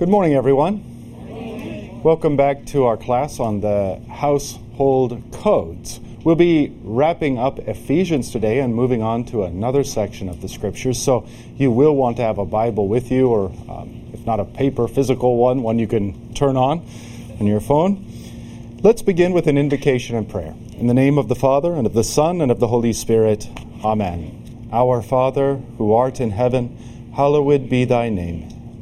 Good morning, everyone. Welcome back to our class on the household codes. We'll be wrapping up Ephesians today and moving on to another section of the scriptures. So you will want to have a Bible with you, or um, if not a paper, physical one, one you can turn on on your phone. Let's begin with an invocation and prayer. In the name of the Father, and of the Son, and of the Holy Spirit. Amen. Our Father, who art in heaven, hallowed be thy name.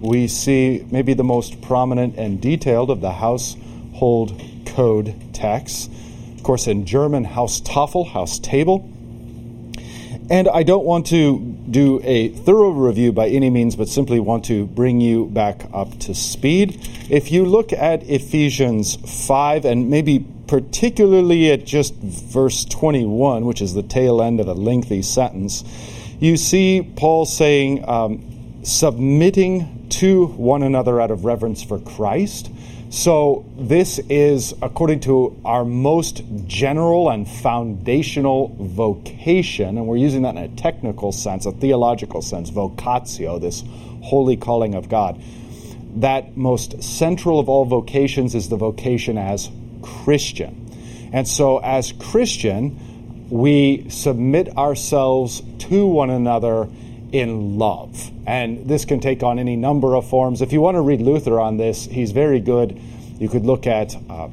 we see maybe the most prominent and detailed of the household code texts. Of course, in German, Haustafel, house table. And I don't want to do a thorough review by any means, but simply want to bring you back up to speed. If you look at Ephesians 5, and maybe particularly at just verse 21, which is the tail end of a lengthy sentence, you see Paul saying, um, submitting to one another out of reverence for Christ. So, this is, according to our most general and foundational vocation, and we're using that in a technical sense, a theological sense, vocatio, this holy calling of God. That most central of all vocations is the vocation as Christian. And so, as Christian, we submit ourselves to one another in love. And this can take on any number of forms. If you want to read Luther on this, he's very good. You could look at uh,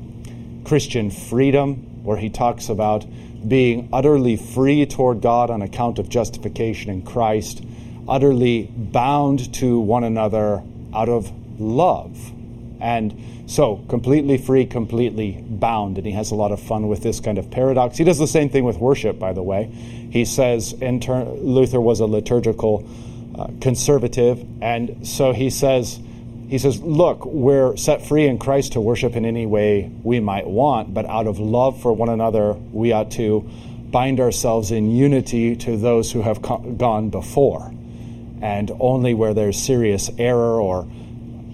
Christian freedom, where he talks about being utterly free toward God on account of justification in Christ, utterly bound to one another out of love. And so, completely free, completely bound. And he has a lot of fun with this kind of paradox. He does the same thing with worship, by the way. He says Luther was a liturgical uh, conservative. And so he says, he says, look, we're set free in Christ to worship in any way we might want, but out of love for one another, we ought to bind ourselves in unity to those who have co- gone before. And only where there's serious error or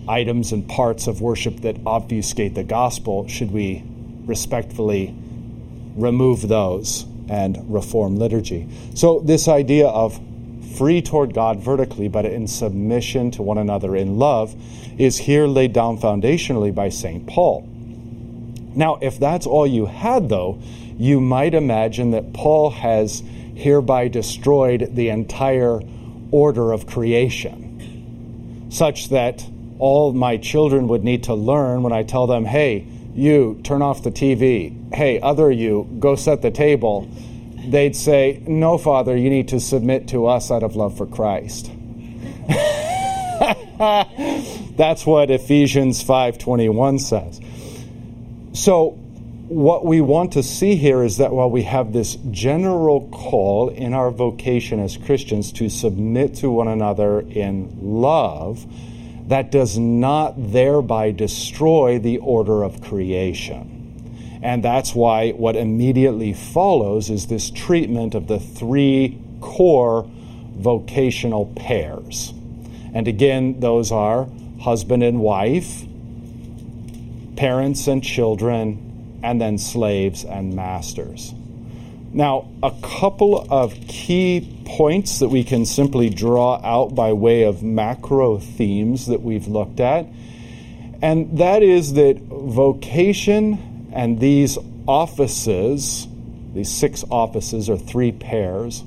items and parts of worship that obfuscate the gospel, should we respectfully remove those and reform liturgy. So, this idea of free toward God vertically, but in submission to one another in love, is here laid down foundationally by St. Paul. Now, if that's all you had, though, you might imagine that Paul has hereby destroyed the entire order of creation, such that all my children would need to learn when I tell them, hey, you, turn off the TV. Hey, other you, go set the table. They'd say, no, Father, you need to submit to us out of love for Christ. That's what Ephesians 5:21 says. So what we want to see here is that while we have this general call in our vocation as Christians to submit to one another in love, that does not thereby destroy the order of creation. And that's why what immediately follows is this treatment of the three core vocational pairs. And again, those are husband and wife, parents and children, and then slaves and masters. Now, a couple of key points that we can simply draw out by way of macro themes that we've looked at, and that is that vocation and these offices, these six offices or three pairs,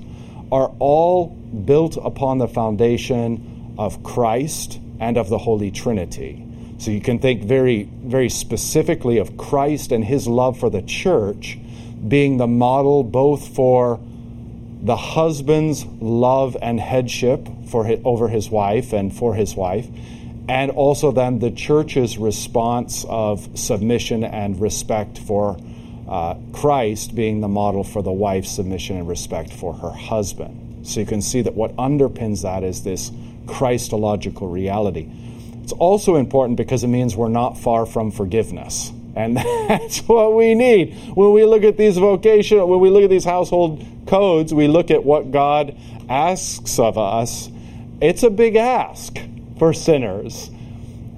are all built upon the foundation of Christ and of the Holy Trinity. So you can think very, very specifically of Christ and his love for the church being the model both for the husband's love and headship for his, over his wife and for his wife, and also then the church's response of submission and respect for uh, Christ being the model for the wife's submission and respect for her husband. So you can see that what underpins that is this Christological reality. It's also important because it means we're not far from forgiveness. And that's what we need. When we look at these vocational, when we look at these household codes, we look at what God asks of us. It's a big ask for sinners.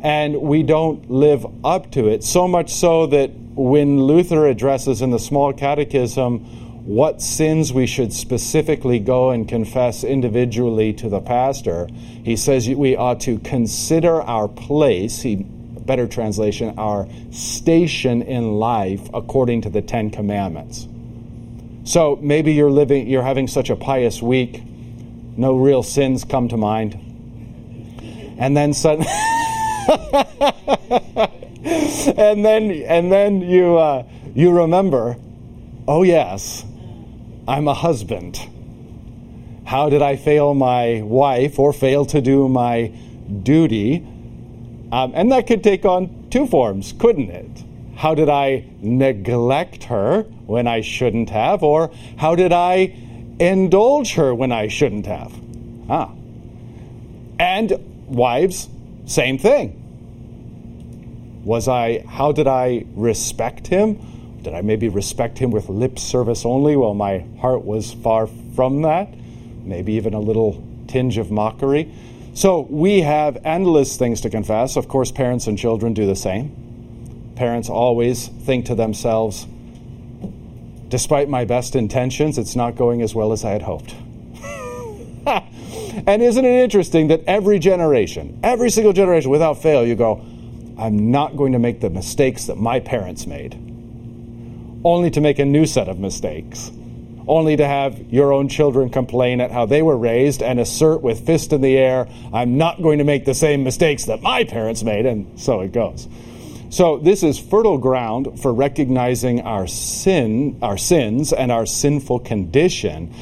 And we don't live up to it. So much so that when Luther addresses in the small catechism what sins we should specifically go and confess individually to the pastor, he says we ought to consider our place, he, better translation, our station in life according to the Ten Commandments. So maybe you're living, you're having such a pious week, no real sins come to mind. And then suddenly. and then and then you uh, you remember, oh yes, I'm a husband. How did I fail my wife or fail to do my duty? Um, and that could take on two forms, couldn't it? How did I neglect her when I shouldn't have? Or how did I indulge her when I shouldn't have? Ah. And wives, same thing. Was I, how did I respect him? Did I maybe respect him with lip service only while my heart was far from that? Maybe even a little tinge of mockery. So we have endless things to confess. Of course, parents and children do the same. Parents always think to themselves, despite my best intentions, it's not going as well as I had hoped. And isn't it interesting that every generation, every single generation without fail, you go, I'm not going to make the mistakes that my parents made, only to make a new set of mistakes, only to have your own children complain at how they were raised and assert with fist in the air, I'm not going to make the same mistakes that my parents made, and so it goes. So this is fertile ground for recognizing our sin, our sins and our sinful condition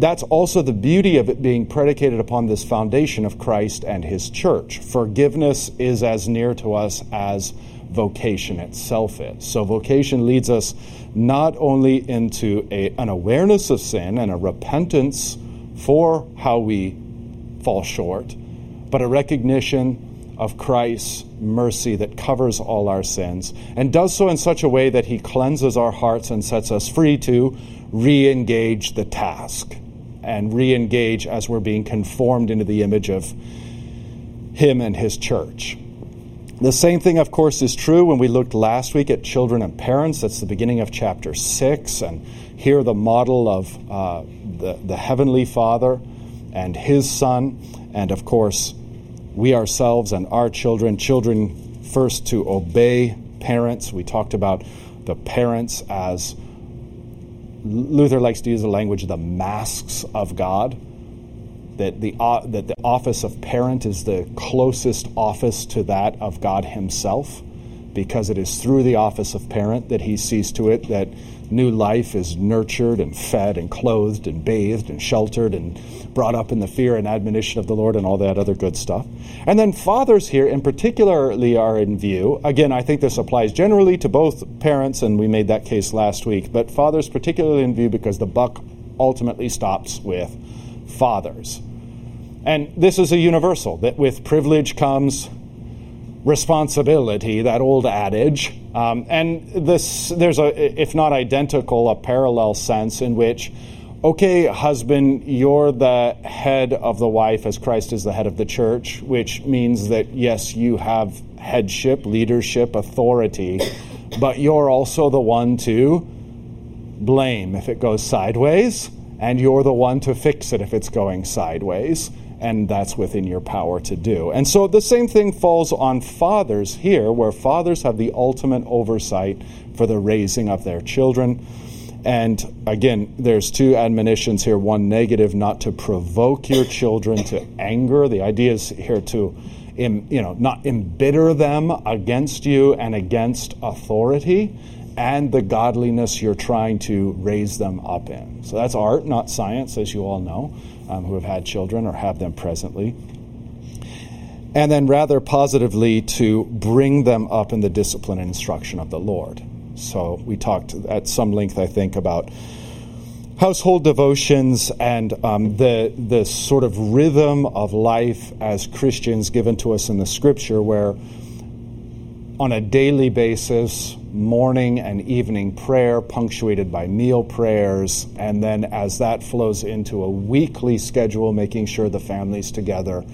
that's also the beauty of it being predicated upon this foundation of Christ and His church. Forgiveness is as near to us as vocation itself is. So, vocation leads us not only into a, an awareness of sin and a repentance for how we fall short, but a recognition of Christ's mercy that covers all our sins and does so in such a way that He cleanses our hearts and sets us free to re engage the task and re engage as we're being conformed into the image of Him and His church. The same thing, of course, is true when we looked last week at children and parents. That's the beginning of chapter 6. And here, the model of uh, the, the Heavenly Father and His Son. And of course, we ourselves and our children, children first to obey parents. We talked about the parents as Luther likes to use the language of the masks of God. That the, uh, that the office of parent is the closest office to that of God Himself, because it is through the office of parent that He sees to it that new life is nurtured and fed and clothed and bathed and sheltered and brought up in the fear and admonition of the Lord and all that other good stuff. And then fathers here in particularly are in view. Again, I think this applies generally to both parents, and we made that case last week, but fathers particularly in view because the buck ultimately stops with fathers. And this is a universal, that with privilege comes responsibility, that old adage. Um, and this, there's a, if not identical, a parallel sense in which, okay, husband, you're the head of the wife as Christ is the head of the church, which means that yes, you have headship, leadership, authority, but you're also the one to blame if it goes sideways, and you're the one to fix it if it's going sideways and that's within your power to do. And so the same thing falls on fathers here, where fathers have the ultimate oversight for the raising of their children. And again, there's two admonitions here one negative, not to provoke your children to anger. The idea is here to you know, not embitter them against you and against authority and the godliness you're trying to raise them up in. So that's art, not science, as you all know um, who have had children or have them presently. And then, rather positively, to bring them up in the discipline and instruction of the Lord. So, we talked at some length, I think, about household devotions and um, the the sort of rhythm of life as Christians given to us in the Scripture, where on a daily basis, morning and evening prayer, punctuated by meal prayers, and then as that flows into a weekly schedule, making sure the family's together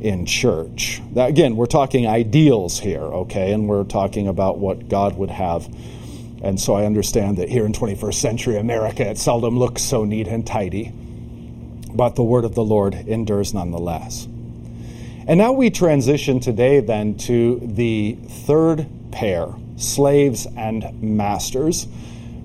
in church. Again, we're talking ideals here, okay, and we're talking about what God would have and so I understand that here in 21st century America, it seldom looks so neat and tidy. But the word of the Lord endures nonetheless. And now we transition today then to the third pair slaves and masters,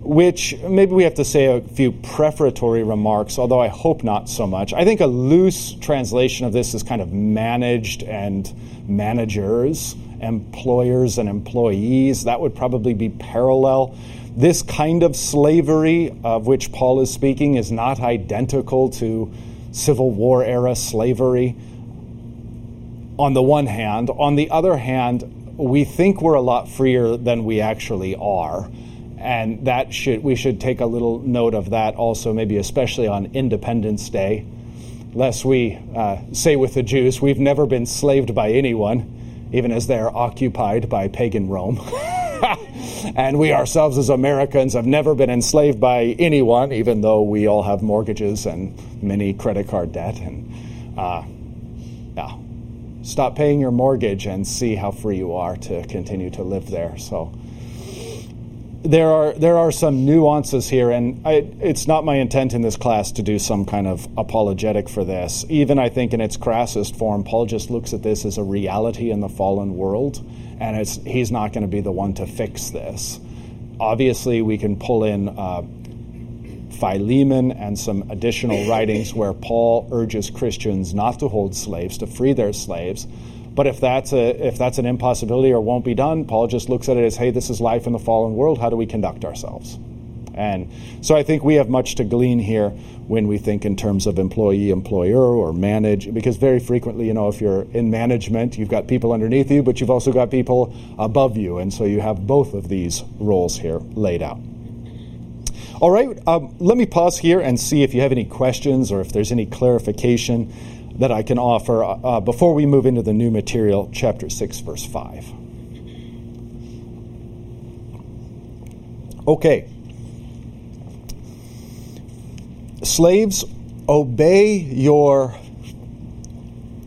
which maybe we have to say a few prefatory remarks, although I hope not so much. I think a loose translation of this is kind of managed and managers employers and employees. That would probably be parallel. This kind of slavery of which Paul is speaking is not identical to Civil War era slavery. On the one hand, on the other hand, we think we're a lot freer than we actually are. And that should we should take a little note of that also, maybe especially on Independence Day, lest we uh, say with the Jews, we've never been slaved by anyone even as they're occupied by pagan Rome. and we ourselves, as Americans, have never been enslaved by anyone, even though we all have mortgages and many credit card debt. And uh, yeah, stop paying your mortgage and see how free you are to continue to live there. So there are there are some nuances here, and I, it's not my intent in this class to do some kind of apologetic for this. Even I think in its crassest form, Paul just looks at this as a reality in the fallen world, and it's he's not going to be the one to fix this. Obviously, we can pull in. Uh, Philemon and some additional writings where Paul urges Christians not to hold slaves, to free their slaves, but if that's a if that's an impossibility or won't be done, Paul just looks at it as, hey, this is life in the fallen world. How do we conduct ourselves? And so I think we have much to glean here when we think in terms of employee, employer, or manage, because very frequently, you know, if you're in management, you've got people underneath you, but you've also got people above you. And so you have both of these roles here laid out. All right, um, let me pause here and see if you have any questions or if there's any clarification that I can offer uh, uh, before we move into the new material, chapter 6, verse 5. Okay. Slaves, obey your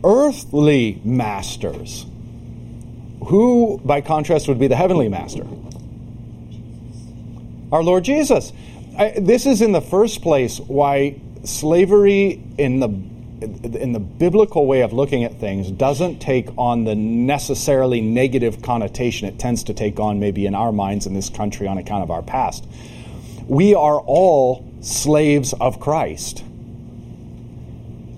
earthly masters, who, by contrast, would be the heavenly master. Our Lord Jesus. I, this is in the first place why slavery in the in the biblical way of looking at things doesn't take on the necessarily negative connotation it tends to take on maybe in our minds in this country on account of our past. We are all slaves of Christ.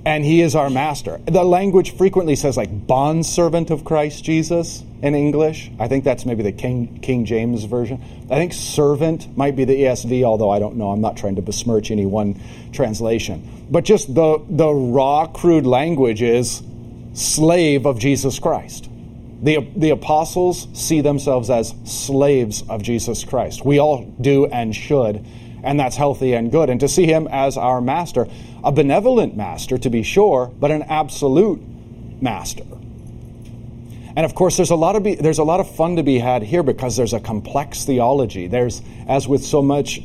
And he is our master. The language frequently says like bondservant of Christ Jesus in English. I think that's maybe the King, King James version. I think servant might be the ESV, although I don't know. I'm not trying to besmirch any one translation. But just the, the raw, crude language is slave of Jesus Christ. The, the apostles see themselves as slaves of Jesus Christ. We all do and should, and that's healthy and good. And to see him as our master, a benevolent master to be sure, but an absolute master. And of course, there's a lot of be, there's a lot of fun to be had here because there's a complex theology. There's, as with so much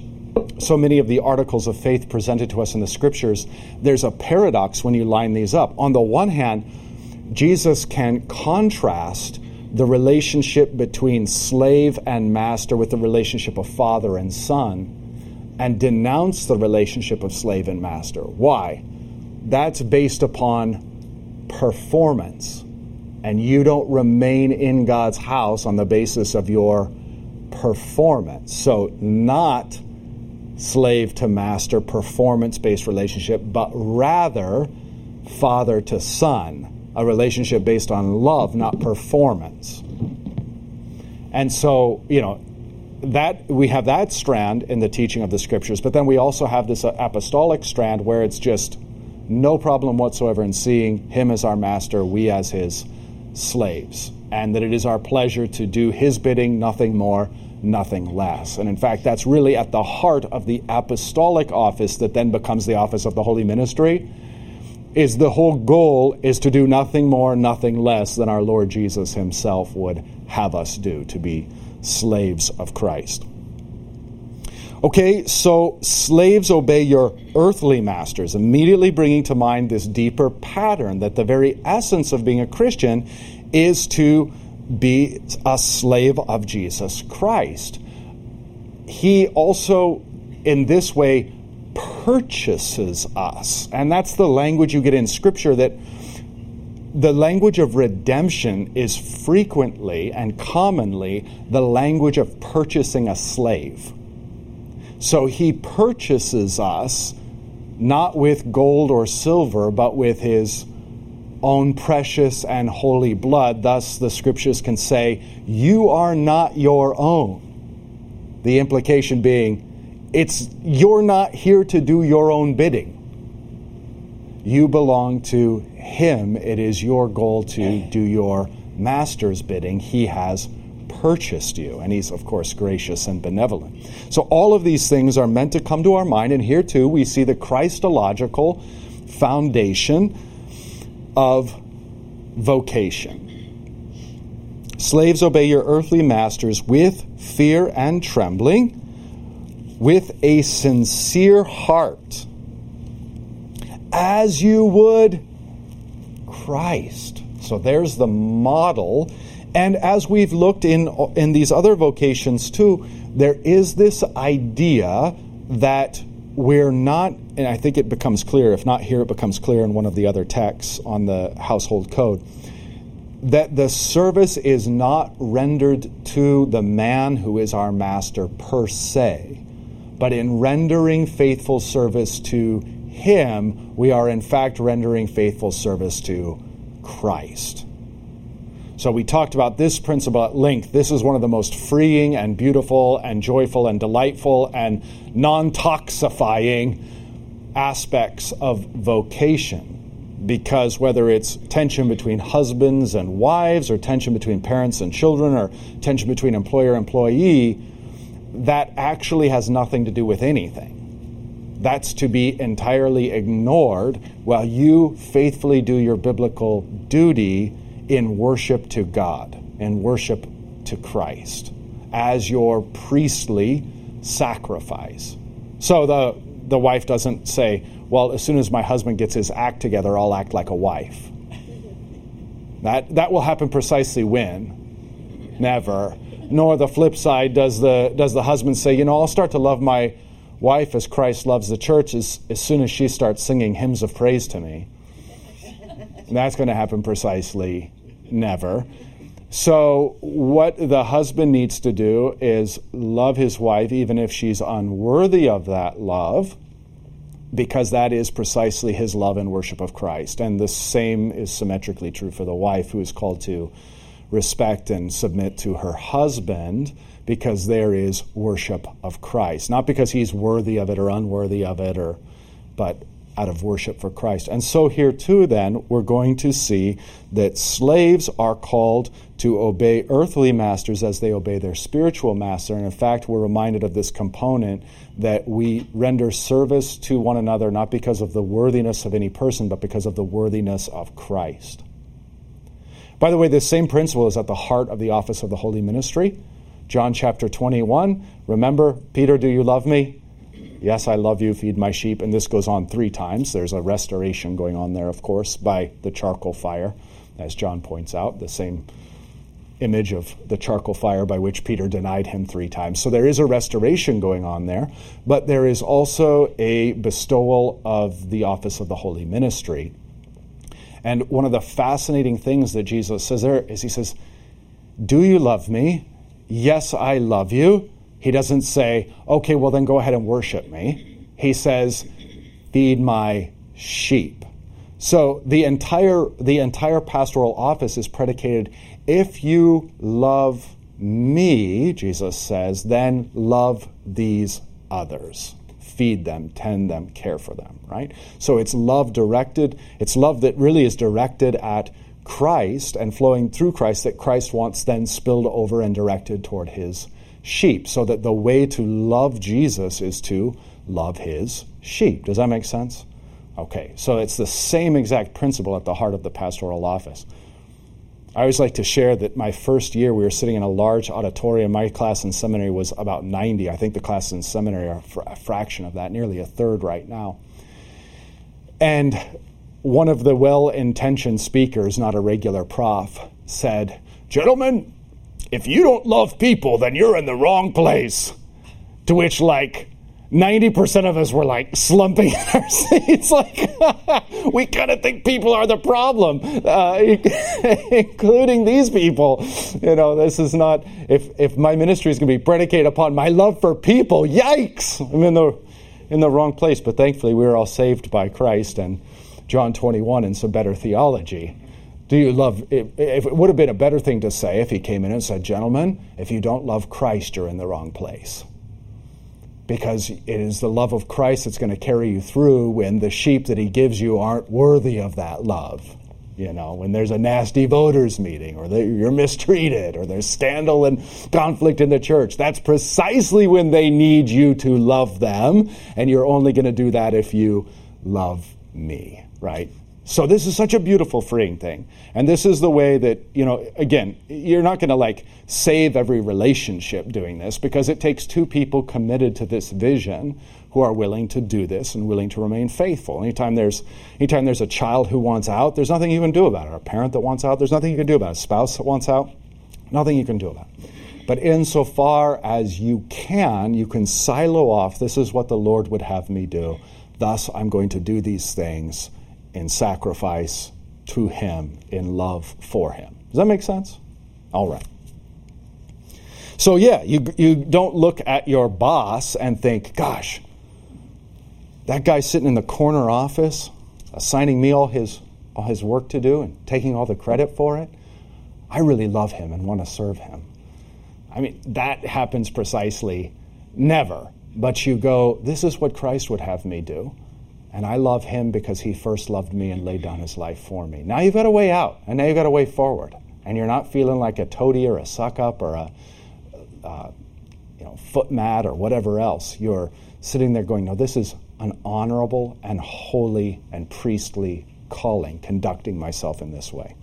so many of the articles of faith presented to us in the scriptures, there's a paradox when you line these up. On the one hand, Jesus can contrast the relationship between slave and master with the relationship of father and son and denounce the relationship of slave and master. Why? That's based upon performance. And you don't remain in God's house on the basis of your performance. So, not slave to master performance based relationship, but rather father to son, a relationship based on love, not performance. And so, you know, that we have that strand in the teaching of the scriptures, but then we also have this apostolic strand where it's just no problem whatsoever in seeing him as our master, we as his slaves. and that it is our pleasure to do his bidding, nothing more, nothing less. And in fact, that's really at the heart of the apostolic office that then becomes the office of the holy ministry. Is the whole goal is to do nothing more, nothing less than our Lord Jesus himself would have us do, to be slaves of Christ. Okay, so slaves obey your earthly masters, immediately bringing to mind this deeper pattern that the very essence of being a Christian is to be a slave of Jesus Christ. He also, in this way, purchases us. And that's the language you get in Scripture that the language of redemption is frequently and commonly the language of purchasing a slave. So he purchases us not with gold or silver, but with his own precious and holy blood. Thus, the scriptures can say, You are not your own. The implication being, it's you're not here to do your own bidding. You belong to him. It is your goal to do your master's bidding. He has purchased you. And he's, of course, gracious and benevolent. So all of these things are meant to come to our mind. And here, too, we see the Christological foundation of vocation. Slaves, obey your earthly masters with fear and trembling, with a sincere heart, as you would Christ. So there's the model and as we've looked in, in these other vocations too, there is this idea that we're not, and I think it becomes clear, if not here, it becomes clear in one of the other texts on the household code, that the service is not rendered to the man who is our master per se, but in rendering faithful service to him, we are in fact rendering faithful service to Christ. So we talked about this principle at length. This is one of the most freeing and beautiful and joyful and delightful and non toxifying aspects of vocation. Because whether it's tension between husbands and wives, or tension between parents and children, or tension between employer and employee, that actually has nothing to do with anything. That's to be entirely ignored while you faithfully do your biblical duty in worship to God and worship to Christ as your priestly sacrifice. So the, the wife doesn't say, Well, as soon as my husband gets his act together, I'll act like a wife. That, that will happen precisely when? Never. Nor the flip side does the, does the husband say, You know, I'll start to love my wife as Christ loves the church as, as soon as she starts singing hymns of praise to me. that's going to happen precisely never. So, what the husband needs to do is love his wife, even if she's unworthy of that love, because that is precisely his love and worship of Christ. And the same is symmetrically true for the wife, who is called to respect and submit to her husband, because there is worship of Christ. Not because he's worthy of it or unworthy of it, or, but out of worship for Christ. And so here too, then, we're going to see that slaves are called to obey earthly masters as they obey their spiritual master. And in fact, we're reminded of this component that we render service to one another not because of the worthiness of any person, but because of the worthiness of Christ. By the way, this same principle is at the heart of the office of the holy ministry. John chapter 21. Remember, Peter, do you love me? Yes, I love you, feed my sheep. And this goes on three times. There's a restoration going on there, of course, by the charcoal fire, as John points out, the same image of the charcoal fire by which Peter denied him three times. So there is a restoration going on there, but there is also a bestowal of the office of the holy ministry. And one of the fascinating things that Jesus says there is he says, Do you love me? Yes, I love you. He doesn't say, okay, well, then go ahead and worship me. He says, feed my sheep. So the entire, the entire pastoral office is predicated if you love me, Jesus says, then love these others. Feed them, tend them, care for them, right? So it's love directed, it's love that really is directed at Christ and flowing through Christ that Christ wants then spilled over and directed toward his sheep. So that the way to love Jesus is to love his sheep. Does that make sense? Okay, so it's the same exact principle at the heart of the pastoral office. I always like to share that my first year we were sitting in a large auditorium. My class in seminary was about 90. I think the classes in seminary are a fraction of that, nearly a third right now. And one of the well intentioned speakers, not a regular prof, said, Gentlemen, if you don't love people, then you're in the wrong place. To which, like, 90% of us were like slumping in our seats, like, we kind of think people are the problem, uh, including these people. You know, this is not, if, if my ministry is going to be predicated upon my love for people, yikes, I'm in the, in the wrong place. But thankfully, we are all saved by Christ and John 21 and some better theology. Do you love, if, if it would have been a better thing to say if he came in and said, Gentlemen, if you don't love Christ, you're in the wrong place because it is the love of Christ that's going to carry you through when the sheep that he gives you aren't worthy of that love. You know, when there's a nasty voters meeting, or you're mistreated, or there's scandal and conflict in the church, that's precisely when they need you to love them, and you're only going to do that if you love me, right? So this is such a beautiful freeing thing. And this is the way that, you know, again, you're not going to like save every relationship doing this because it takes two people committed to this vision who are willing to do this and willing to remain faithful. Anytime there's anytime there's a child who wants out, there's nothing you can do about it. A parent that wants out, there's nothing you can do about it. A spouse that wants out, nothing you can do about it. But insofar as you can, you can silo off, this is what the Lord would have me do. Thus I'm going to do these things in sacrifice to Him, in love for Him. Does that make sense? All right. So, yeah, you, you don't look at your boss and think, gosh, that guy sitting in the corner office, assigning me all his, all his work to do and taking all the credit for it, I really love him and want to serve him. I mean, that happens precisely never. But you go, this is what Christ would have me do. And I love him because he first loved me and laid down his life for me. Now you've got a way out, and now you've got a way forward. And you're not feeling like a toady or a suck up or a uh, you know, foot mat or whatever else. You're sitting there going, no, this is an honorable and holy and priestly calling, conducting myself in this way.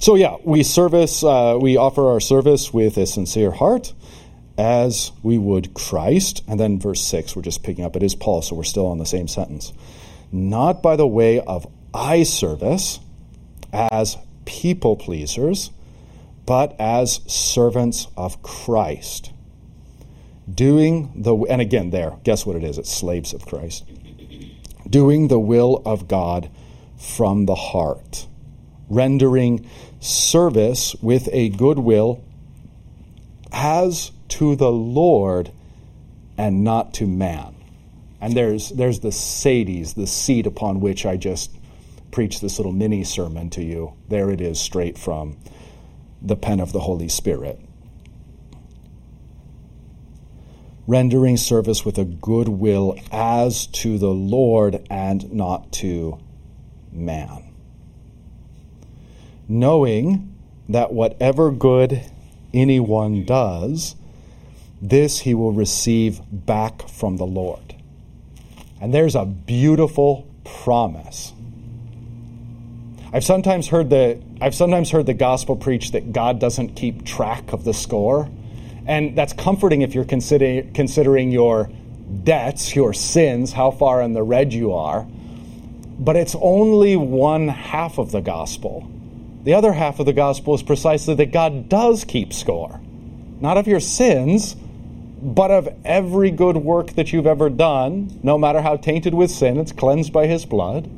So, yeah, we service, uh, we offer our service with a sincere heart as we would Christ. And then verse 6, we're just picking up. It is Paul, so we're still on the same sentence. Not by the way of eye service as people pleasers, but as servants of Christ. Doing the, and again, there, guess what it is? It's slaves of Christ. Doing the will of God from the heart, rendering service with a good will as to the Lord and not to man. And there's, there's the sedes, the seat upon which I just preached this little mini sermon to you. There it is, straight from the pen of the Holy Spirit. Rendering service with a good will as to the Lord and not to man. Knowing that whatever good anyone does, this he will receive back from the Lord. And there's a beautiful promise. I've sometimes heard the I've sometimes heard the gospel preached that God doesn't keep track of the score. And that's comforting if you're considering considering your debts, your sins, how far in the red you are. But it's only one half of the gospel. The other half of the gospel is precisely that God does keep score. Not of your sins, but of every good work that you've ever done, no matter how tainted with sin, it's cleansed by his blood.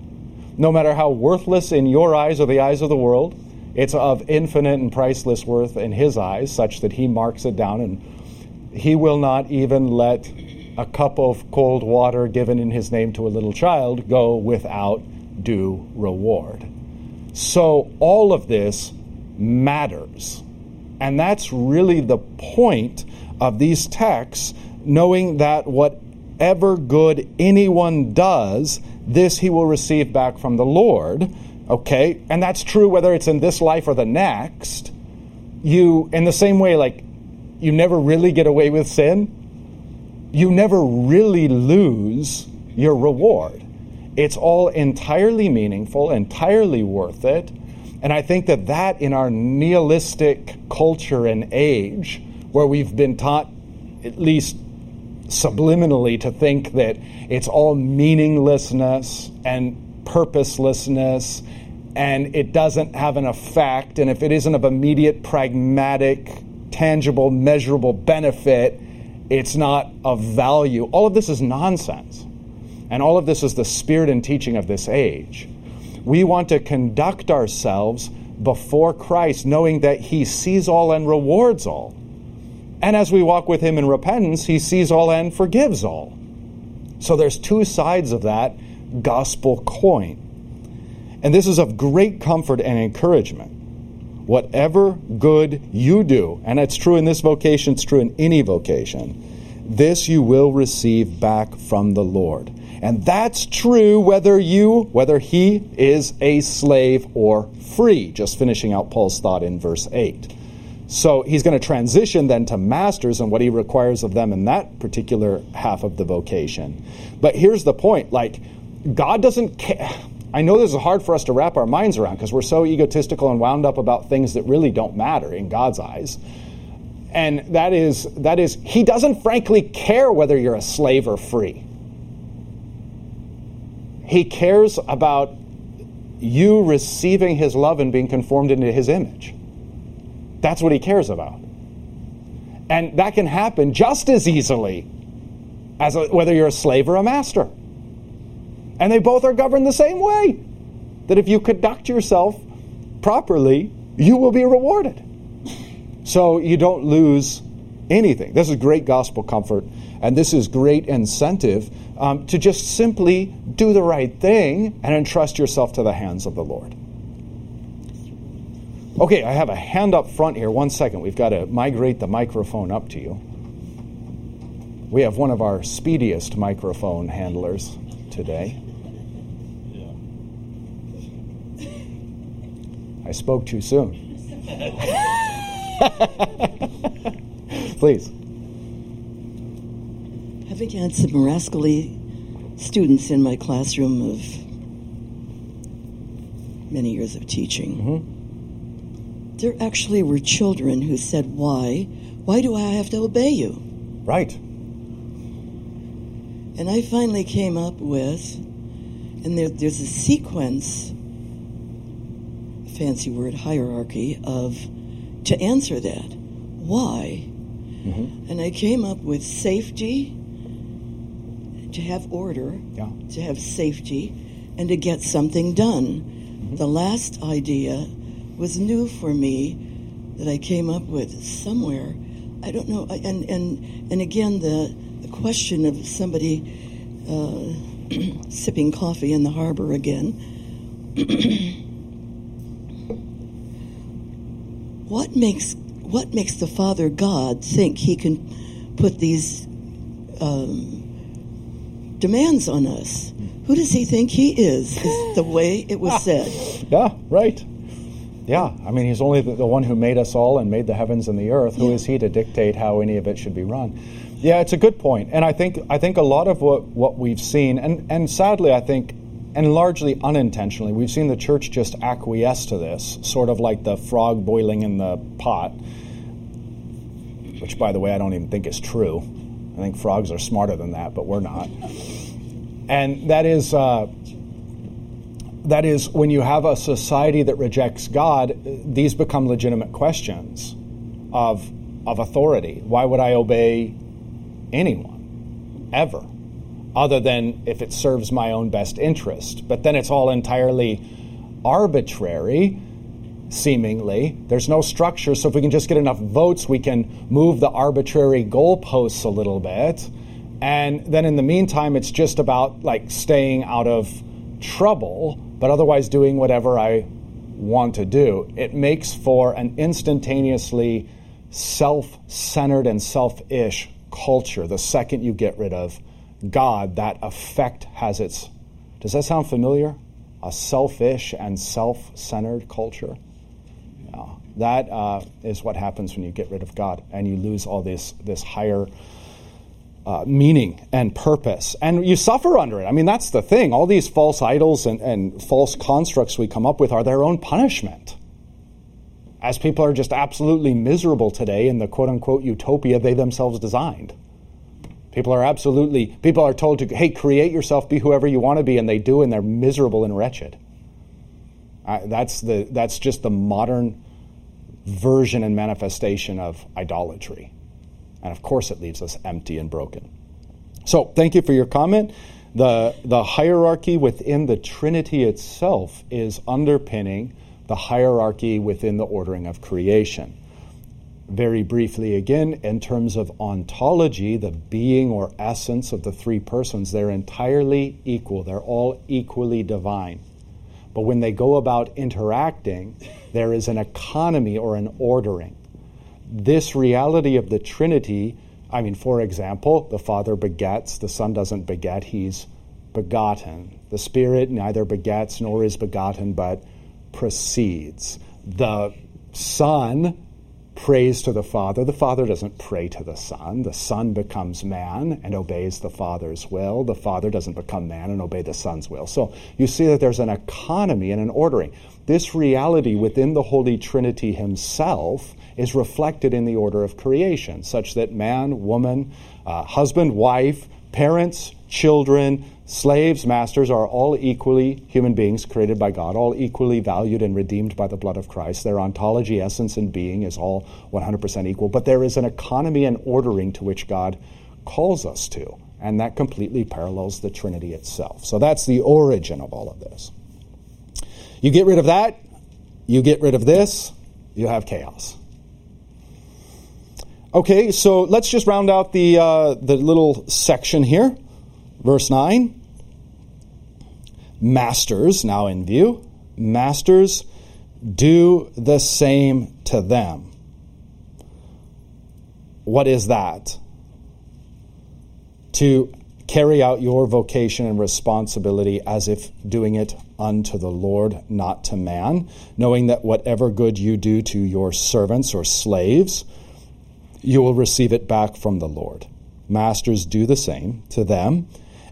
No matter how worthless in your eyes or the eyes of the world, it's of infinite and priceless worth in his eyes, such that he marks it down and he will not even let a cup of cold water given in his name to a little child go without due reward. So all of this matters. And that's really the point of these texts, knowing that whatever good anyone does, this he will receive back from the Lord, Okay? And that's true whether it's in this life or the next. You, in the same way, like, you never really get away with sin, you never really lose your reward. It's all entirely meaningful, entirely worth it. And I think that that in our nihilistic culture and age, where we've been taught, at least subliminally, to think that it's all meaninglessness and purposelessness and it doesn't have an effect, and if it isn't of immediate, pragmatic, tangible, measurable benefit, it's not of value. All of this is nonsense. And all of this is the spirit and teaching of this age. We want to conduct ourselves before Christ, knowing that He sees all and rewards all. And as we walk with Him in repentance, He sees all and forgives all. So there's two sides of that gospel coin. And this is of great comfort and encouragement. Whatever good you do, and it's true in this vocation, it's true in any vocation, this you will receive back from the Lord. And that's true whether you, whether he is a slave or free. Just finishing out Paul's thought in verse 8. So he's going to transition then to masters and what he requires of them in that particular half of the vocation. But here's the point like, God doesn't care. I know this is hard for us to wrap our minds around because we're so egotistical and wound up about things that really don't matter in God's eyes. And that is that is he doesn't frankly care whether you're a slave or free. He cares about you receiving his love and being conformed into his image. That's what he cares about. And that can happen just as easily as a, whether you're a slave or a master. And they both are governed the same way. That if you conduct yourself properly, you will be rewarded. So you don't lose anything. This is great gospel comfort, and this is great incentive um, to just simply do the right thing and entrust yourself to the hands of the Lord. Okay, I have a hand up front here. One second. We've got to migrate the microphone up to you. We have one of our speediest microphone handlers today. I spoke too soon. Please. Having had some rascally students in my classroom of many years of teaching, mm-hmm. There actually were children who said, Why? Why do I have to obey you? Right. And I finally came up with, and there, there's a sequence fancy word hierarchy of to answer that. Why? Mm-hmm. And I came up with safety, to have order, yeah. to have safety, and to get something done. Mm-hmm. The last idea was new for me that I came up with somewhere. I don't know. And and and again, the, the question of somebody uh, sipping coffee in the harbor again. what makes what makes the Father God think He can put these um, demands on us? Who does He think He is? Is the way it was said. yeah, right. Yeah, I mean, He's only the, the, one who made us all and made the heavens and the earth. Who is He to dictate how any of it should be run? Yeah, it's a good point, and I think I think a lot of what what we've seen, and and sadly, I think and largely unintentionally, we've seen the church just acquiesce to this, sort of like the frog boiling in the pot, which, by the way, I don't even think is true. I think frogs are smarter than that, but we're not. And that is. Uh, that is, when you have a society that rejects God, these become legitimate questions of, of authority. Why would I obey anyone? Ever other than if it serves my own best interest. But then it's all entirely arbitrary, seemingly. There's no structure, so if we can just get enough votes, we can move the arbitrary goalposts a little bit. And then in the meantime, it's just about like staying out of trouble, but otherwise doing whatever I want to do. It makes for an instantaneously self centered and selfish culture the second you get rid of God, that effect has its. Does that sound familiar? a selfish and self centered culture. Yeah, that uh, is what happens when you get rid of God and you lose all this, this higher uh, meaning and purpose. And you suffer under it. I mean, that's the thing. All these false idols and, and false constructs we come up with are their own punishment. As people are just absolutely miserable today in the quote unquote utopia they themselves designed. People are absolutely, people are told to, hey, create yourself, be whoever you want to be, and they do, and they're miserable and wretched. Uh, that's, the, that's just the modern version and manifestation of idolatry. And of course, it leaves us empty and broken. So, thank you for your comment. The, the hierarchy within the Trinity itself is underpinning the hierarchy within the ordering of creation. Very briefly, again, in terms of ontology, the being or essence of the three persons, they're entirely equal. They're all equally divine. But when they go about interacting, there is an economy or an ordering this reality of the Trinity, I mean, for example, the Father begets, the Son doesn't beget, he's begotten. The Spirit neither begets nor is begotten, but proceeds. The Son prays to the Father. The Father doesn't pray to the Son. The Son becomes man and obeys the Father's will. The Father doesn't become man and obey the Son's will. So you see that there's an economy and an ordering. This reality within the Holy Trinity Himself is reflected in the order of creation, such that man, woman, uh, husband, wife, parents, children, slaves, masters are all equally human beings created by God, all equally valued and redeemed by the blood of Christ. Their ontology, essence, and being is all 100% equal. But there is an economy and ordering to which God calls us to, and that completely parallels the Trinity itself. So that's the origin of all of this. You get rid of that, you get rid of this, you have chaos. Okay, so let's just round out the, uh, the little section here. Verse 9. Masters, now in view. Masters, do the same to them. What is that? To carry out your vocation and responsibility as if doing it unto the Lord, not to man, knowing that whatever good you do to your servants or slaves, you will receive it back from the Lord. Masters, do the same to them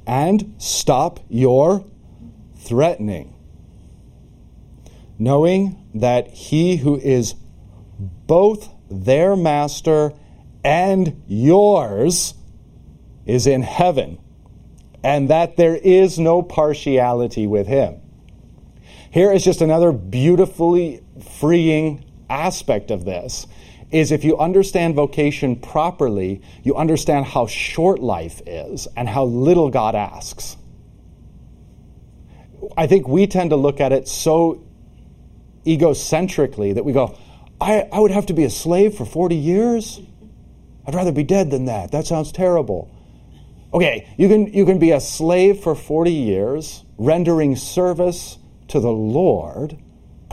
and stop your threatening, knowing that he who is both their master and yours is in heaven, and that there is no partiality with him. Here is just another beautifully freeing aspect of this is if you understand vocation properly, you understand how short life is and how little God asks. I think we tend to look at it so egocentrically that we go, I, I would have to be a slave for 40 years? I'd rather be dead than that. That sounds terrible. Okay, you can, you can be a slave for 40 years, rendering service to the Lord,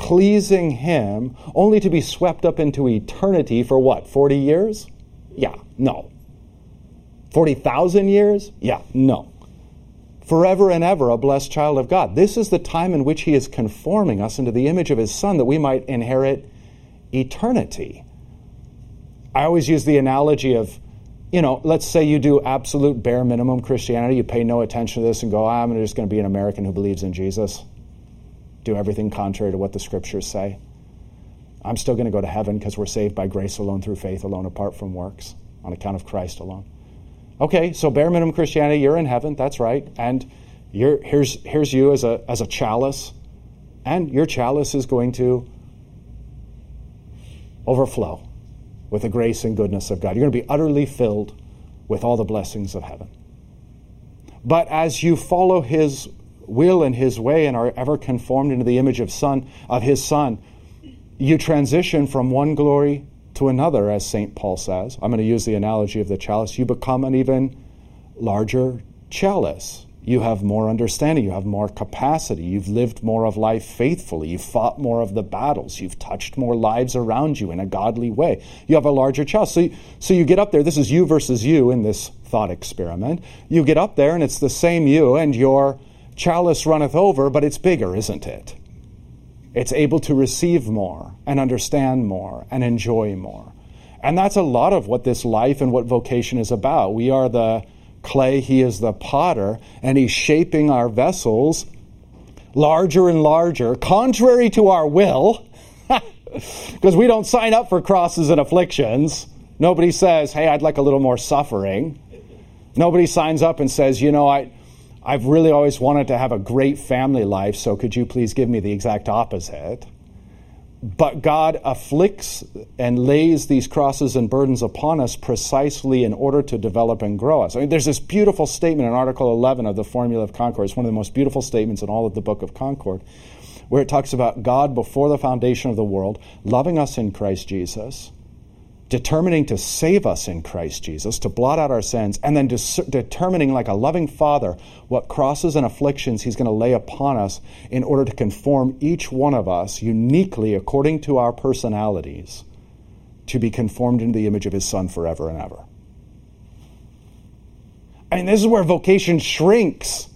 pleasing Him, only to be swept up into eternity for what, 40 years? Yeah, no. 40,000 years? Yeah, no. Forever and ever a blessed child of God. This is the time in which He is conforming us into the image of His Son that we might inherit eternity. I always use the analogy of, you know, let's say you do absolute bare minimum Christianity, you pay no attention to this and go, ah, I'm just going to be an American who believes in Jesus do everything contrary to what the scriptures say. I'm still going to go to heaven because we're saved by grace alone, through faith alone, apart from works, on account of Christ alone. Okay, so bare minimum Christianity, you're in heaven, that's right. And here's, here's you as a, as a chalice, and your chalice is going to overflow with the grace and goodness of God. You're going to be utterly filled with all the blessings of heaven. But as you follow His will and his way and are ever conformed into the image of son of his son you transition from one glory to another as st paul says. I'm going to use the analogy of the chalice. You become an even larger chalice. You have more understanding. You have more capacity. You've lived more of life faithfully. You've fought more of the battles. You've touched more lives around you in a godly way. You have a larger chalice. So you, so you get up there. This is you versus you in this thought experiment. You get up there and it's the same you and you're chalice runneth over, but it's bigger, isn't it? It's able to receive more and understand more and enjoy more. And that's a lot of what this life and what vocation is about. We are the clay, He is the potter, and He's shaping our vessels larger and larger, contrary to our will, because we don't sign up for crosses and afflictions. Nobody says, hey, I'd like a little more suffering. Nobody signs up and says, you know, I, I've really always wanted to have a great family life, so could you please give me the exact opposite? But God afflicts and lays these crosses and burdens upon us precisely in order to develop and grow us. I mean, there's this beautiful statement in Article 11 of the Formula of Concord. It's one of the most beautiful statements in all of the Book of Concord, where it talks about God before the foundation of the world, loving us in Christ Jesus determining to save us in Christ Jesus, to blot out our sins, and then dis- determining, like a loving father, what crosses and afflictions he's going to lay upon us in order to conform each one of us uniquely according to our personalities to be conformed into the image of his son forever and ever. I mean, this is where vocation shrinks.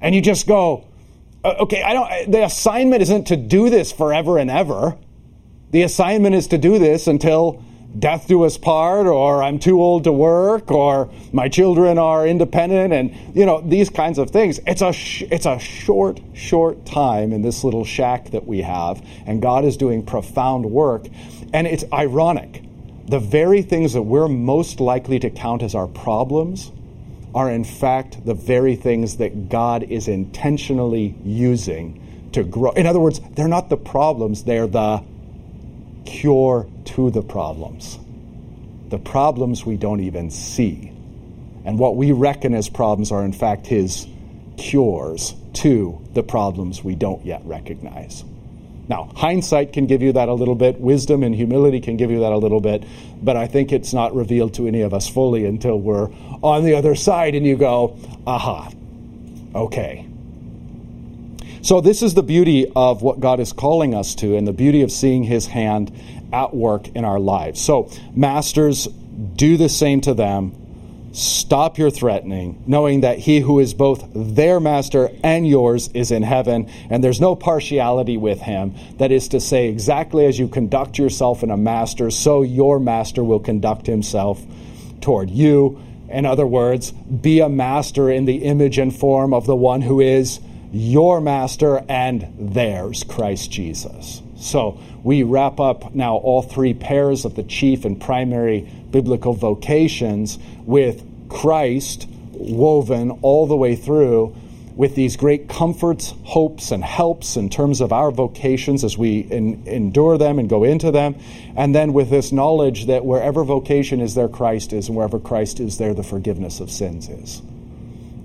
And you just go, okay, I don't, the assignment isn't to do this forever and ever. The assignment is to do this until death do us part, or I'm too old to work, or my children are independent, and you know these kinds of things. It's a sh- it's a short, short time in this little shack that we have, and God is doing profound work, and it's ironic. The very things that we're most likely to count as our problems are in fact the very things that God is intentionally using to grow. In other words, they're not the problems, they're the cure to the problems. The problems we don't even see. And what we reckon as problems are, in fact, his cures to the problems we don't yet recognize. Now, hindsight can give you that a little bit, wisdom and humility can give you that a little bit, but I think it's not revealed to any of us fully until we're on the other side and you go, aha, okay. So, this is the beauty of what God is calling us to and the beauty of seeing His hand at work in our lives. So, masters, do the same to them. Stop your threatening, knowing that He who is both their master and yours is in heaven, and there's no partiality with Him. That is to say, exactly as you conduct yourself in a master, so your master will conduct himself toward you. In other words, be a master in the image and form of the one who is your master and theirs, Christ Jesus. So we wrap up now all three pairs of the chief and primary biblical vocations with Christ woven all the way through with these great comforts, hopes, and helps in terms of our vocations as we in, endure them and go into them. And then with this knowledge that wherever vocation is, there Christ is, and wherever Christ is, there the forgiveness of sins is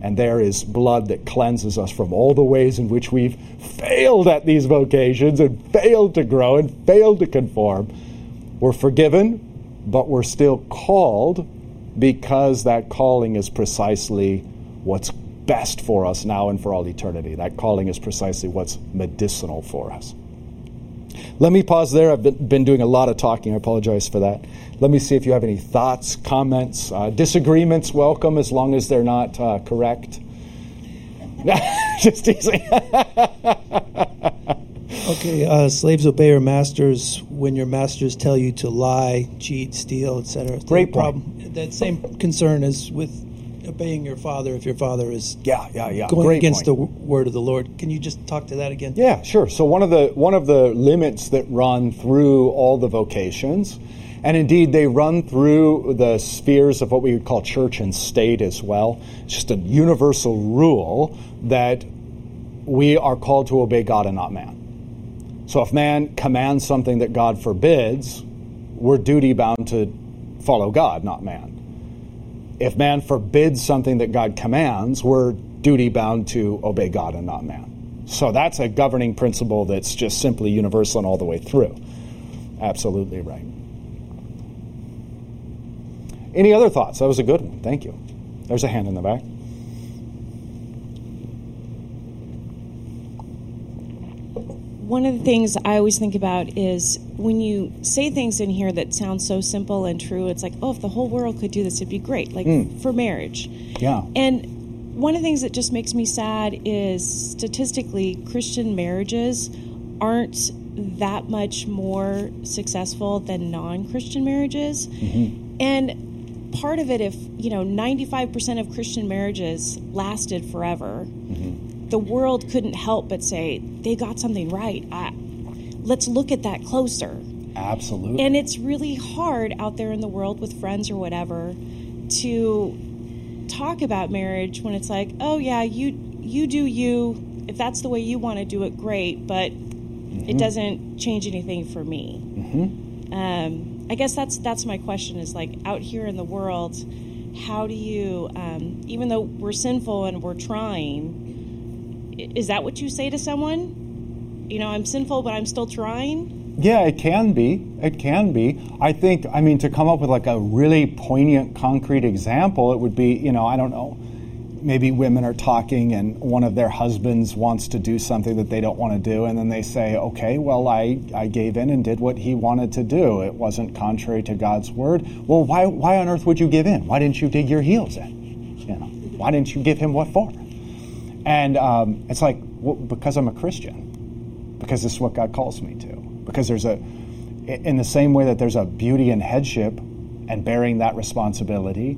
and there is blood that cleanses us from all the ways in which we've failed at these vocations and failed to grow and failed to conform. We're forgiven, but we're still called because that calling is precisely what's best for us now and for all eternity. That calling is precisely what's medicinal for us. Let me pause there. I've been doing a lot of talking. I apologize for that. Let me see if you have any thoughts, comments, uh, disagreements. Welcome as long as they're not uh, correct. Just teasing. okay, uh, slaves obey your masters when your masters tell you to lie, cheat, steal, etc. Great problem. That same concern is with obeying your father if your father is yeah yeah yeah going Great against point. the word of the Lord. Can you just talk to that again? Yeah, sure. So one of the one of the limits that run through all the vocations, and indeed they run through the spheres of what we would call church and state as well. It's just a universal rule that we are called to obey God and not man. So if man commands something that God forbids, we're duty bound to follow God, not man if man forbids something that God commands, we're duty bound to obey God and not man. So that's a governing principle that's just simply universal and all the way through. Absolutely right. Any other thoughts? That was a good one. Thank you. There's a hand in the back. One of the things I always think about is when you say things in here that sound so simple and true, it's like, oh, if the whole world could do this, it'd be great. Like mm. for marriage. Yeah. And one of the things that just makes me sad is statistically, Christian marriages aren't that much more successful than non Christian marriages. Mm-hmm. And part of it, if, you know, 95% of Christian marriages lasted forever. The world couldn't help but say, they got something right. I, let's look at that closer. Absolutely. And it's really hard out there in the world with friends or whatever to talk about marriage when it's like, oh yeah, you you do you. If that's the way you want to do it, great. But mm-hmm. it doesn't change anything for me. Mm-hmm. Um, I guess that's that's my question. Is like out here in the world, how do you, um, even though we're sinful and we're trying, is that what you say to someone? You know, I'm sinful, but I'm still trying. Yeah, it can be. It can be. I think, I mean, to come up with like a really poignant, concrete example, it would be, you know, I don't know, maybe women are talking and one of their husbands wants to do something that they don't want to do, and then they say, okay, well, I, I gave in and did what he wanted to do. It wasn't contrary to God's word. Well, why, why on earth would you give in? Why didn't you dig your heels in? You know, why didn't you give him what for? And um, it's like, well, because I'm a Christian, because this is what God calls me to because there's a in the same way that there's a beauty in headship and bearing that responsibility,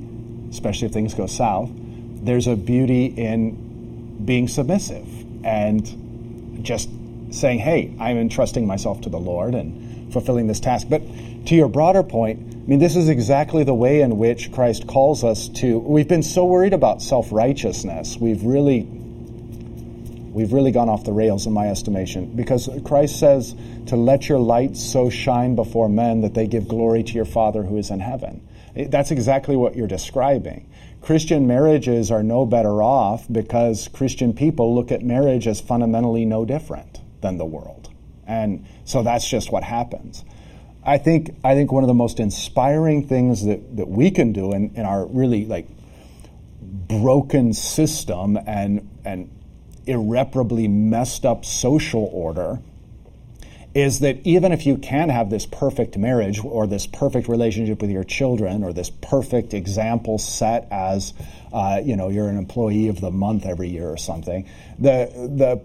especially if things go south, there's a beauty in being submissive and just saying, hey, I'm entrusting myself to the Lord and fulfilling this task. But to your broader point, I mean, this is exactly the way in which Christ calls us to. We've been so worried about self righteousness. We've really we've really gone off the rails in my estimation because Christ says to let your light so shine before men that they give glory to your Father who is in heaven. That's exactly what you're describing. Christian marriages are no better off because Christian people look at marriage as fundamentally no different than the world. And so that's just what happens. I think I think one of the most inspiring things that, that we can do in, in our really like broken system and and irreparably messed up social order is that even if you can have this perfect marriage or this perfect relationship with your children or this perfect example set as uh, you know you're an employee of the month every year or something the the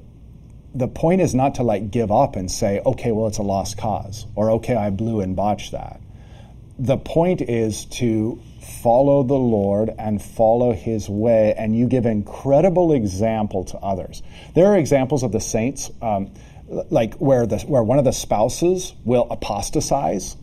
the point is not to like give up and say okay well it's a lost cause or okay I blew and botched that. The point is to follow the Lord and follow his way, and you give incredible example to others. There are examples of the saints, um, like where, the, where one of the spouses will apostatize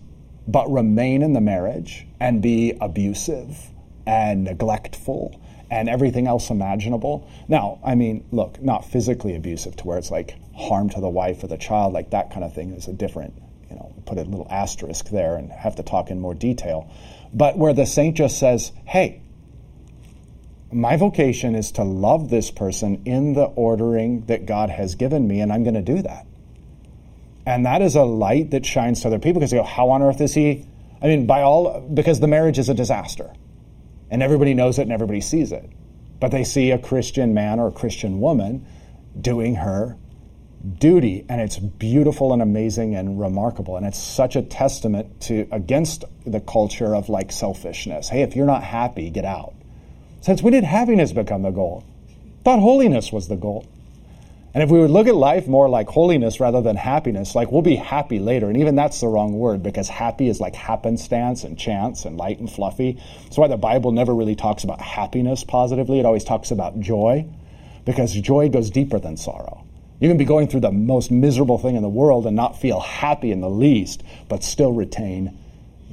but remain in the marriage and be abusive and neglectful and everything else imaginable. Now, I mean, look, not physically abusive to where it's like harm to the wife or the child, like that kind of thing is a different, you know, put a little asterisk there and have to talk in more detail but where the saint just says, hey, my vocation is to love this person in the ordering that God has given me, and I'm going to do that. And that is a light that shines to other people because they go, How on earth is he? I mean, by all, because the marriage is a disaster. And everybody knows it and everybody sees it. But they see a Christian man or a Christian woman doing her duty and it's beautiful and amazing and remarkable. And it's such a testament to against the culture of like selfishness. Hey if you're not happy get out. Since when did happiness become the goal thought holiness was the goal. And if we would look at life more like holiness rather than happiness like we'll be happy later. And even that's the wrong word because happy is like happenstance and chance and light and fluffy. That's why the bible never really talks about happiness positively. It always talks about joy because joy goes deeper than sorrow you can be going through the most miserable thing in the world and not feel happy in the least, but still retain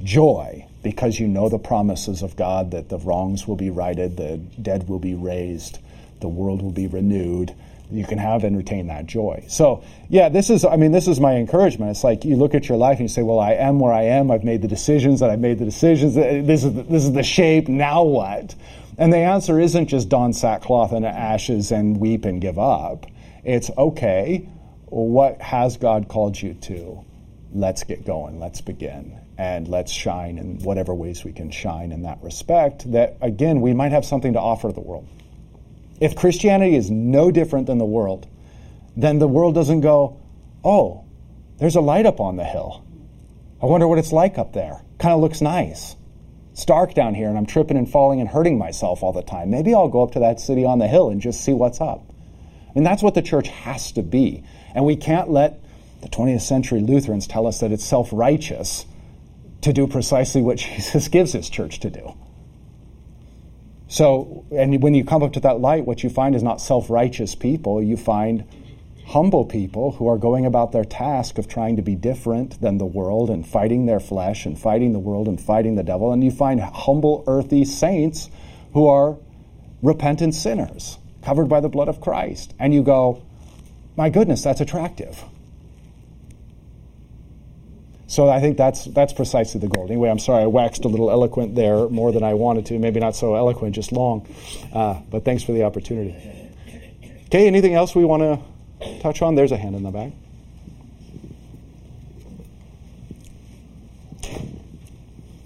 joy because you know the promises of God that the wrongs will be righted, the dead will be raised, the world will be renewed. You can have and retain that joy. So, yeah, this is, I mean, this is my encouragement. It's like you look at your life and you say, well, I am where I am. I've made the decisions that I've made the decisions. Uh, this is the, this is the shape. Now what? And the answer isn't just don sackcloth and ashes and weep and give up. It's okay. What has God called you to? Let's get going. Let's begin. And let's shine in whatever ways we can shine in that respect. That, again, we might have something to offer the world. If Christianity is no different than the world, then the world doesn't go, oh, there's a light up on the hill. I wonder what it's like up there. Kind of looks nice. It's dark down here and I'm tripping and falling and hurting myself all the time. Maybe I'll go up to that city on the hill and just see what's up. And that's what the church has to be. And we can't let the 20th century Lutherans tell us that it's self righteous to do precisely what Jesus gives his church to do. So, and when you come up to that light, what you find is not self righteous people, you find humble people who are going about their task of trying to be different than the world and fighting their flesh and fighting the world and fighting the devil. And you find humble, earthy saints who are repentant sinners covered by the blood of Christ. And you go, my goodness, that's attractive. So I think that's that's precisely the goal. Anyway, I'm sorry I waxed a little eloquent there more than I wanted to. Maybe not so eloquent, just long. Uh, but thanks for the opportunity. Okay, anything else we want to touch on? There's a hand in the back.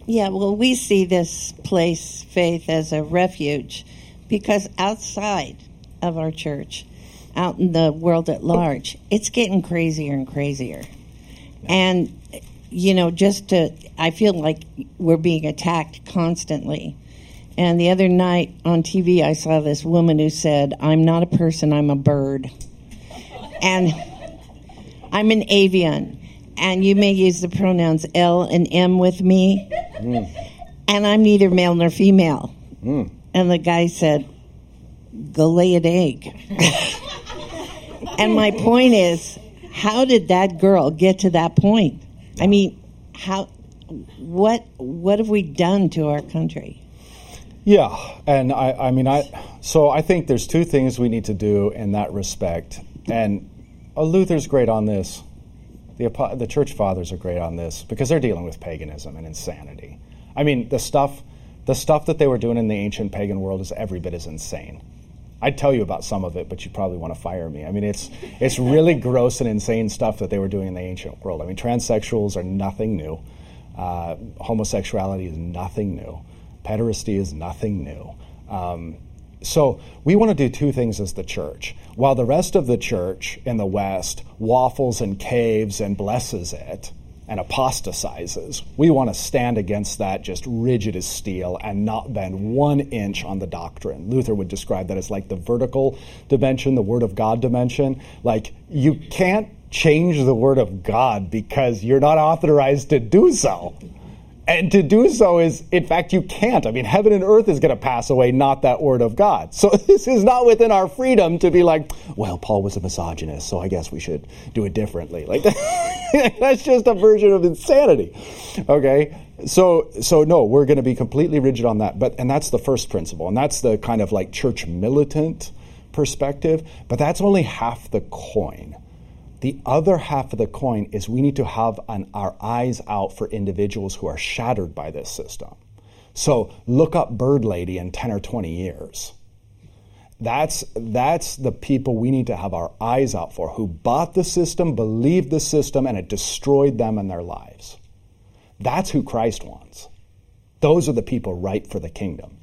Yeah, well, we see this place, Faith, as a refuge because outside of our church, out in the world at large, it's getting crazier and crazier. And, you know, just to, I feel like we're being attacked constantly. And the other night on TV, I saw this woman who said, I'm not a person, I'm a bird. And I'm an avian and you may use the pronouns L and M with me, mm. and I'm neither male nor female. Mm. And the guy said, Go lay an egg. and my point is, how did that girl get to that point? I mean, how, what, what have we done to our country? Yeah, and I, I mean, I, so I think there's two things we need to do in that respect. And uh, Luther's great on this. The, the church fathers are great on this because they're dealing with paganism and insanity. I mean, the stuff, the stuff that they were doing in the ancient pagan world is every bit as insane. I'd tell you about some of it, but you probably want to fire me. I mean, it's it's really gross and insane stuff that they were doing in the ancient world. I mean, transsexuals are nothing new. Uh, homosexuality is nothing new. Pederasty is nothing new. Um, so we want to do two things as the church. While the rest of the church in the West waffles and caves and blesses it and apostatizes, we want to stand against that just rigid as steel and not bend one inch on the doctrine. Luther would describe that as like the vertical dimension, the Word of God dimension. Like you can't change the Word of God because you're not authorized to do so. And to do so is, in fact, you can't. I mean, heaven and earth is going to pass away, not that word of God. So this is not within our freedom to be like, well, Paul was a misogynist, so I guess we should do it differently. Like that's just a version of insanity. Okay? So so no, we're going to be completely rigid on that. But and that's the first principle. And that's the kind of like church militant perspective, but that's only half the coin. The other half of the coin is we need to have an, our eyes out for individuals who are shattered by this system. So look up Bird Lady in 10 or 20 years. That's, that's the people we need to have our eyes out for who bought the system, believed the system, and it destroyed them and their lives. That's who Christ wants. Those are the people ripe for the kingdom.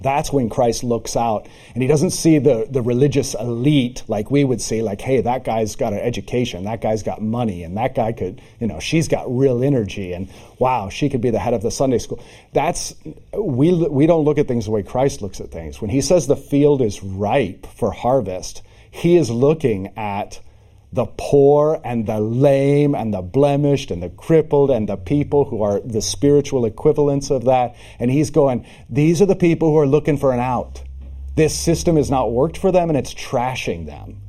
That's when Christ looks out and he doesn't see the, the religious elite like we would see, like, hey, that guy's got an education, that guy's got money, and that guy could, you know, she's got real energy, and wow, she could be the head of the Sunday school. That's, we, we don't look at things the way Christ looks at things. When he says the field is ripe for harvest, he is looking at the poor and the lame and the blemished and the crippled and the people who are the spiritual equivalents of that. And he's going, these are the people who are looking for an out. This system has not worked for them and it's trashing them.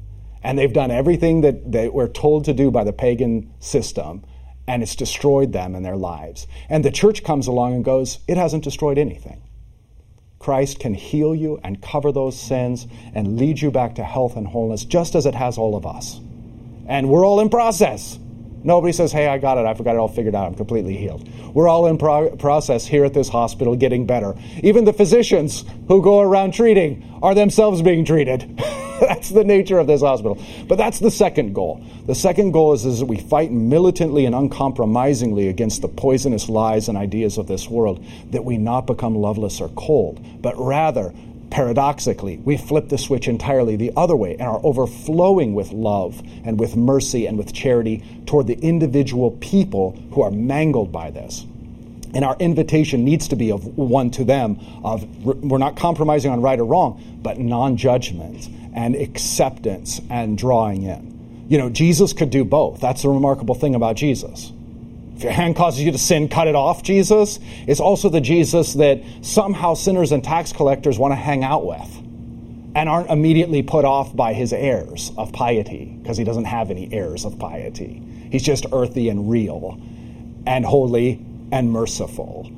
And they've done everything that they were told to do by the pagan system and it's destroyed them and their lives. And the church comes along and goes, it hasn't destroyed anything. Christ can heal you and cover those sins and lead you back to health and wholeness just as it has all of us and we're all in process. Nobody says, hey, I got it. I forgot it all figured out. I'm completely healed. We're all in pro- process here at this hospital getting better. Even the physicians who go around treating are themselves being treated. that's the nature of this hospital. But that's the second goal. The second goal is, is that we fight militantly and uncompromisingly against the poisonous lies and ideas of this world, that we not become loveless or cold, but rather Paradoxically, we flip the switch entirely the other way and are overflowing with love and with mercy and with charity toward the individual people who are mangled by this. And our invitation needs to be of one to them of we're not compromising on right or wrong, but non-judgment and acceptance and drawing in. You know, Jesus could do both. That's the remarkable thing about Jesus. If your hand causes you to sin, cut it off, Jesus. is also the Jesus that somehow sinners and tax collectors want to hang out with and aren't immediately put off by his airs of piety because he doesn't have any airs of piety. He's just earthy and real and holy and merciful.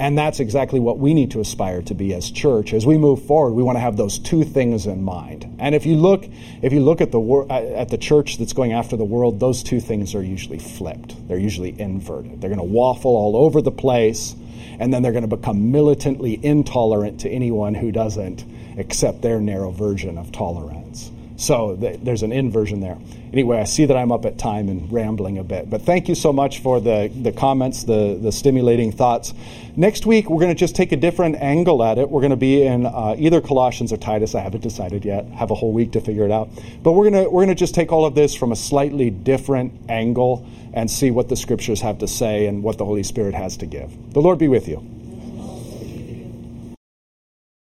And that's exactly what we need to aspire to be as church. As we move forward, we want to have those two things in mind. And if you look, if you look at the wor- at the church that's going after the world, those two things are usually flipped. They're usually inverted. They're going to waffle all over the place, and then they're going to become militantly intolerant to anyone who doesn't accept their narrow version of tolerance. So th- there's an inversion there. Anyway, I see that I'm up at time and rambling a bit, but thank you so much for the, the comments, the, the stimulating thoughts. Next week, we're going to just take a different angle at it. We're going to be in uh, either Colossians or Titus. I haven't decided yet. Have a whole week to figure it out. But we're going we're going to just take all of this from a slightly different angle and see what the scriptures have to say and what the Holy Spirit has to give. The Lord be with you.